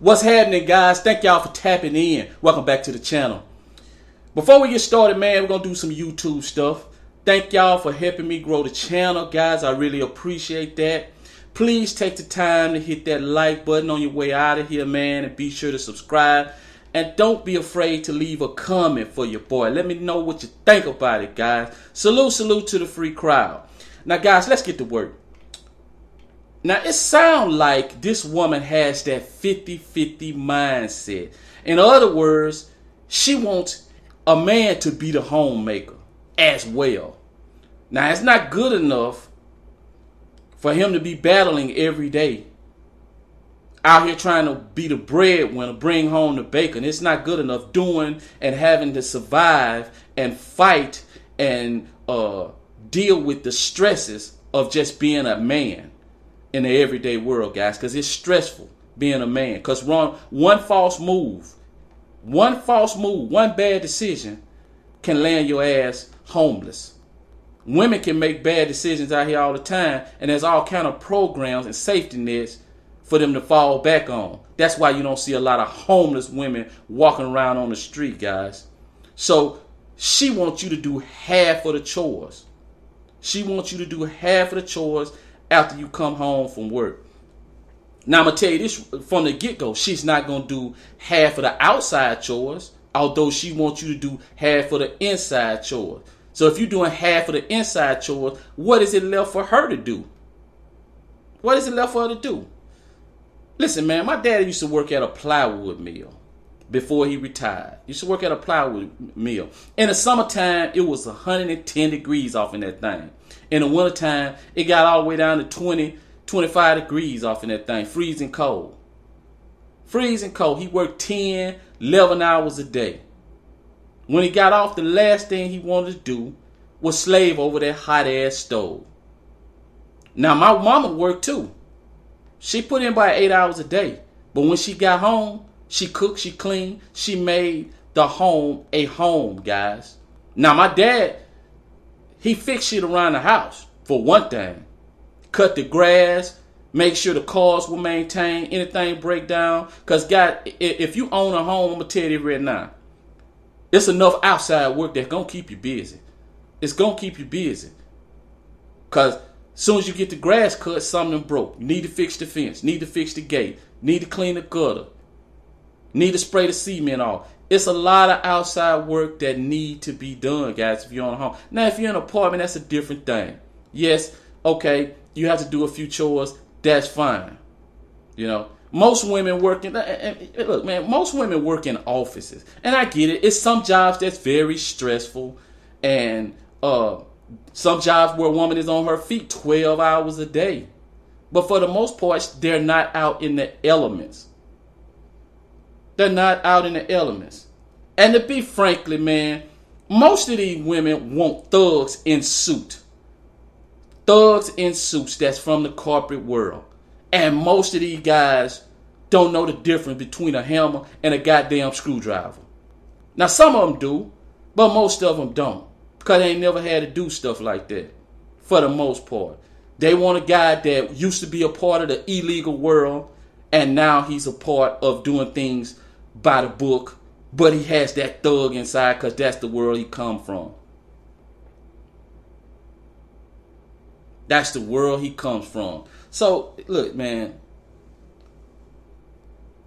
What's happening, guys? Thank y'all for tapping in. Welcome back to the channel. Before we get started, man, we're going to do some YouTube stuff. Thank y'all for helping me grow the channel, guys. I really appreciate that. Please take the time to hit that like button on your way out of here, man, and be sure to subscribe. And don't be afraid to leave a comment for your boy. Let me know what you think about it, guys. Salute, salute to the free crowd. Now, guys, let's get to work. Now, it sounds like this woman has that 50 50 mindset. In other words, she wants a man to be the homemaker as well. Now, it's not good enough for him to be battling every day. Out here trying to be the breadwinner, bring home the bacon. It's not good enough doing and having to survive and fight and uh, deal with the stresses of just being a man in the everyday world, guys, because it's stressful being a man. Because one, one false move, one false move, one bad decision can land your ass homeless. Women can make bad decisions out here all the time, and there's all kind of programs and safety nets for them to fall back on. That's why you don't see a lot of homeless women walking around on the street, guys. So she wants you to do half of the chores. She wants you to do half of the chores after you come home from work. Now I'm gonna tell you this from the get-go, she's not gonna do half of the outside chores, although she wants you to do half of the inside chores. So if you're doing half of the inside chores, what is it left for her to do? What is it left for her to do? Listen, man, my dad used to work at a plywood mill before he retired. He used to work at a plywood mill. In the summertime, it was 110 degrees off in that thing. In the wintertime, it got all the way down to 20, 25 degrees off in that thing, freezing cold. Freezing cold. He worked 10, 11 hours a day. When he got off, the last thing he wanted to do was slave over that hot ass stove. Now, my mama worked too. She put in about eight hours a day. But when she got home, she cooked, she cleaned, she made the home a home, guys. Now, my dad, he fixed shit around the house, for one thing. Cut the grass, make sure the cars were maintained, anything break down. Because, God, if you own a home, I'm going to tell you right now, it's enough outside work that's going to keep you busy. It's going to keep you busy. Because as soon as you get the grass cut, something broke. You need to fix the fence, need to fix the gate, need to clean the gutter, need to spray the cement off. It's a lot of outside work that need to be done, guys, if you're on a home. Now, if you're in an apartment, that's a different thing. Yes, okay, you have to do a few chores. That's fine. You know, most women work in, look, man, most women work in offices. And I get it. It's some jobs that's very stressful and uh, some jobs where a woman is on her feet 12 hours a day. But for the most part, they're not out in the elements. They're not out in the elements. And to be frankly, man, most of these women want thugs in suit. Thugs in suits that's from the corporate world. And most of these guys don't know the difference between a hammer and a goddamn screwdriver. Now, some of them do, but most of them don't. Because they ain't never had to do stuff like that, for the most part. They want a guy that used to be a part of the illegal world, and now he's a part of doing things by the book, but he has that thug inside because that's the world he come from. That's the world he comes from. So look, man.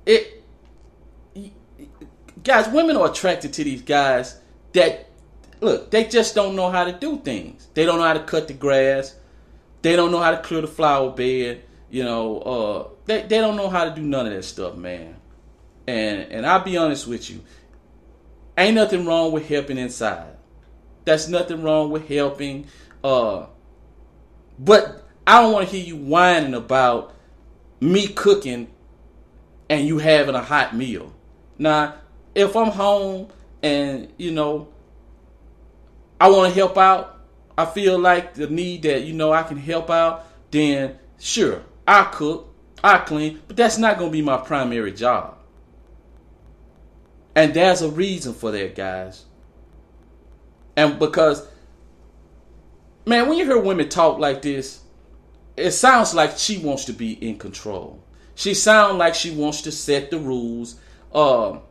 It guys, women are attracted to these guys that look, they just don't know how to do things. They don't know how to cut the grass. They don't know how to clear the flower bed. You know, uh, they, they don't know how to do none of that stuff, man. And and I'll be honest with you, ain't nothing wrong with helping inside. That's nothing wrong with helping. Uh, but I don't want to hear you whining about me cooking and you having a hot meal. Now, if I'm home and you know I want to help out, I feel like the need that you know I can help out, then sure, I cook, I clean, but that's not going to be my primary job. And there's a reason for that, guys. And because, man, when you hear women talk like this, it sounds like she wants to be in control. She sounds like she wants to set the rules. Um,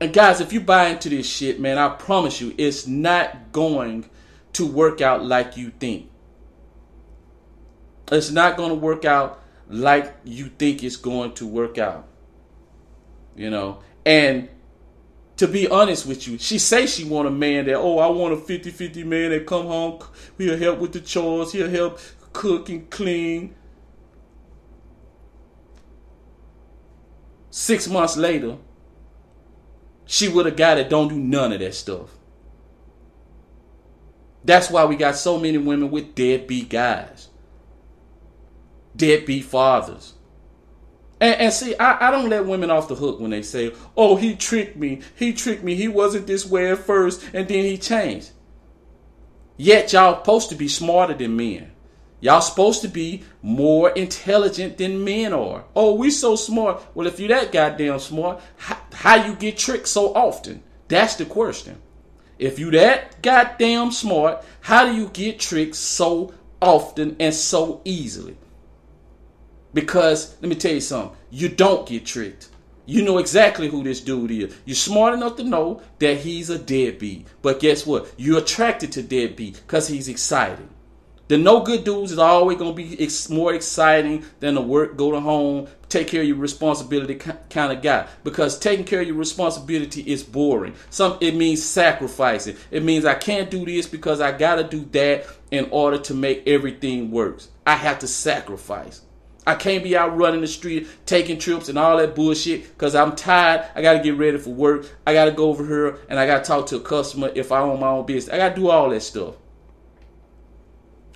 and guys, if you buy into this shit, man, I promise you, it's not going to work out like you think. It's not going to work out like you think it's going to work out. You know, and to be honest with you, she say she want a man that, oh, I want a 50-50 man that come home, he'll help with the chores, he'll help cook and clean. Six months later, she would have got it. Don't do none of that stuff. That's why we got so many women with deadbeat guys, deadbeat fathers. And, and see, I, I, don't let women off the hook when they say, oh, he tricked me. He tricked me. He wasn't this way at first, and then he changed. Yet y'all supposed to be smarter than men. Y'all supposed to be more intelligent than men are. Oh, we so smart. Well, if you that goddamn smart, how, how you get tricked so often? That's the question. If you that goddamn smart, how do you get tricked so often and so easily? Because let me tell you something, you don't get tricked. You know exactly who this dude is. You're smart enough to know that he's a deadbeat. But guess what? You're attracted to deadbeat because he's exciting. The no good dudes is always going to be ex- more exciting than the work, go to home, take care of your responsibility kind of guy. Because taking care of your responsibility is boring. Some it means sacrificing. It means I can't do this because I got to do that in order to make everything work. I have to sacrifice. I can't be out running the street, taking trips and all that bullshit because I'm tired. I got to get ready for work. I got to go over here and I got to talk to a customer if I own my own business. I got to do all that stuff.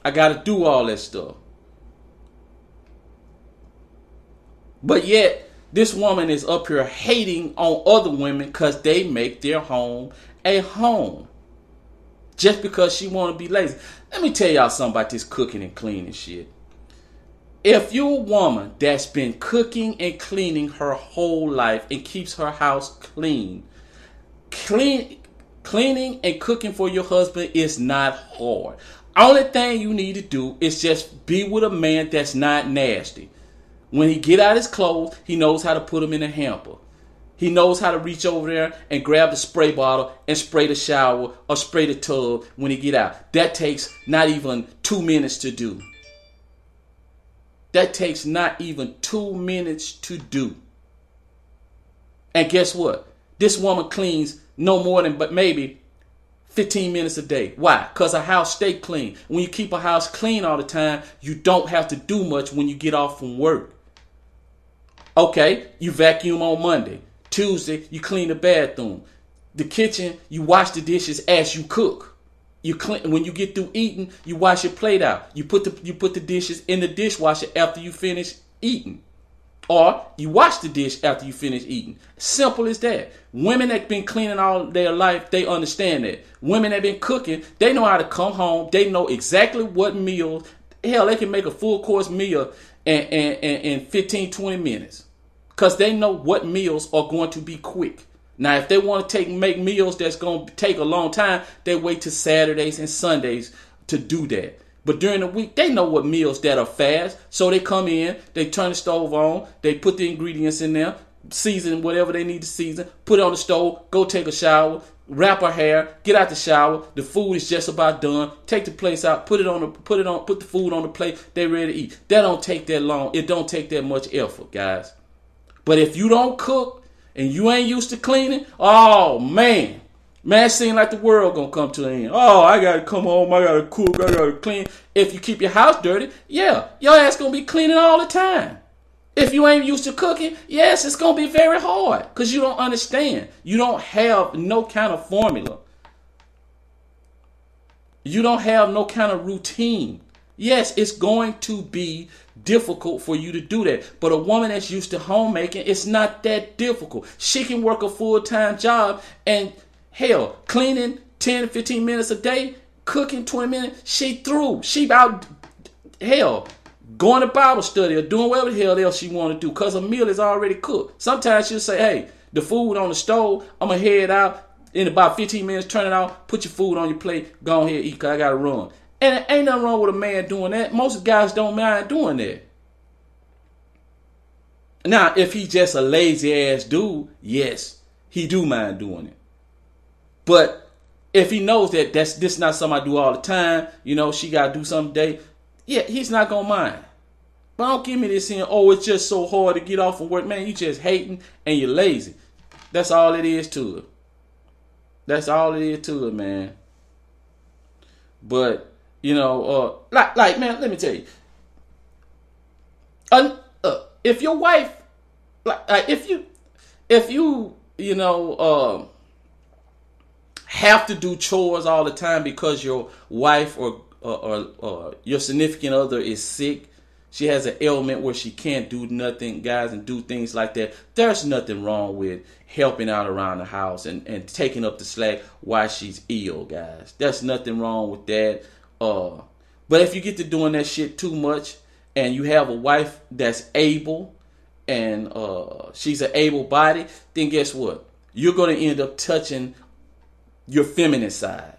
I got to do all that stuff. But yet, this woman is up here hating on other women because they make their home a home. Just because she want to be lazy. Let me tell y'all something about this cooking and cleaning shit. If you're a woman that's been cooking and cleaning her whole life and keeps her house clean, clean cleaning and cooking for your husband is not hard. Only thing you need to do is just be with a man that's not nasty. When he get out his clothes, he knows how to put them in a hamper. He knows how to reach over there and grab the spray bottle and spray the shower or spray the tub when he get out. That takes not even two minutes to do. That takes not even two minutes to do. And guess what? This woman cleans no more than but maybe 15 minutes a day. Why? Because a house stay clean. When you keep a house clean all the time, you don't have to do much when you get off from work. Okay, you vacuum on Monday. Tuesday, you clean the bathroom. The kitchen, you wash the dishes as you cook. You clean when you get through eating, you wash your plate out. You put the you put the dishes in the dishwasher after you finish eating. Or you wash the dish after you finish eating. Simple as that. Women that been cleaning all their life, they understand that. Women that been cooking, they know how to come home. They know exactly what meals. Hell, they can make a full course meal in, in, in, in 15, 20 minutes. Because they know what meals are going to be quick. Now, if they want to take make meals that's going to take a long time, they wait to Saturdays and Sundays to do that. But during the week, they know what meals that are fast. So they come in, they turn the stove on, they put the ingredients in there, season whatever they need to season, put it on the stove, go take a shower, wrap her hair, get out the shower. The food is just about done. Take the place out, put it on the put it on put the food on the plate. They ready to eat. That don't take that long. It don't take that much effort, guys. But if you don't cook and you ain't used to cleaning, oh man, Man, it seems like the world gonna come to an end. Oh, I gotta come home, I gotta cook, I gotta clean. If you keep your house dirty, yeah, your ass gonna be cleaning all the time. If you ain't used to cooking, yes, it's gonna be very hard because you don't understand. You don't have no kind of formula. You don't have no kind of routine. Yes, it's going to be difficult for you to do that. But a woman that's used to homemaking, it's not that difficult. She can work a full time job and Hell, cleaning 10 15 minutes a day, cooking 20 minutes, she through. She about, hell, going to Bible study or doing whatever the hell else she want to do because a meal is already cooked. Sometimes she'll say, hey, the food on the stove, I'm going to head out in about 15 minutes, turn it off, put your food on your plate, go ahead eat I got to run. And ain't nothing wrong with a man doing that. Most guys don't mind doing that. Now, if he just a lazy ass dude, yes, he do mind doing it. But if he knows that that's this not something I do all the time, you know, she gotta do something day, yeah, he's not gonna mind. But don't give me this saying, oh, it's just so hard to get off of work. Man, you just hating and you're lazy. That's all it is to it. That's all it is to it, man. But, you know, uh, like, like, man, let me tell you. Uh, if your wife, like, like, if you, if you, you know, uh, have to do chores all the time because your wife or, or, or, or your significant other is sick, she has an ailment where she can't do nothing, guys, and do things like that. There's nothing wrong with helping out around the house and, and taking up the slack while she's ill, guys. There's nothing wrong with that. Uh, but if you get to doing that shit too much and you have a wife that's able and uh, she's an able body, then guess what? You're going to end up touching your feminine side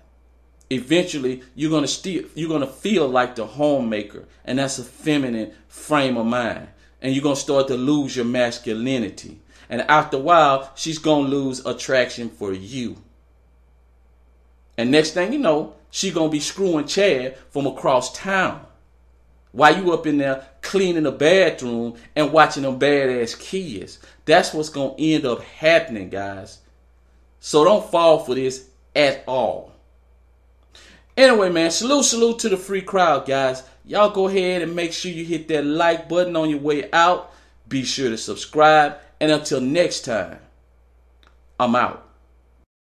eventually you're gonna still you're gonna feel like the homemaker, and that's a feminine frame of mind, and you're gonna start to lose your masculinity, and after a while, she's gonna lose attraction for you. And next thing you know, she gonna be screwing Chad from across town. While you up in there cleaning the bathroom and watching them badass kids. That's what's gonna end up happening, guys. So don't fall for this at all. Anyway, man, salute, salute to the free crowd, guys. Y'all go ahead and make sure you hit that like button on your way out. Be sure to subscribe. And until next time, I'm out.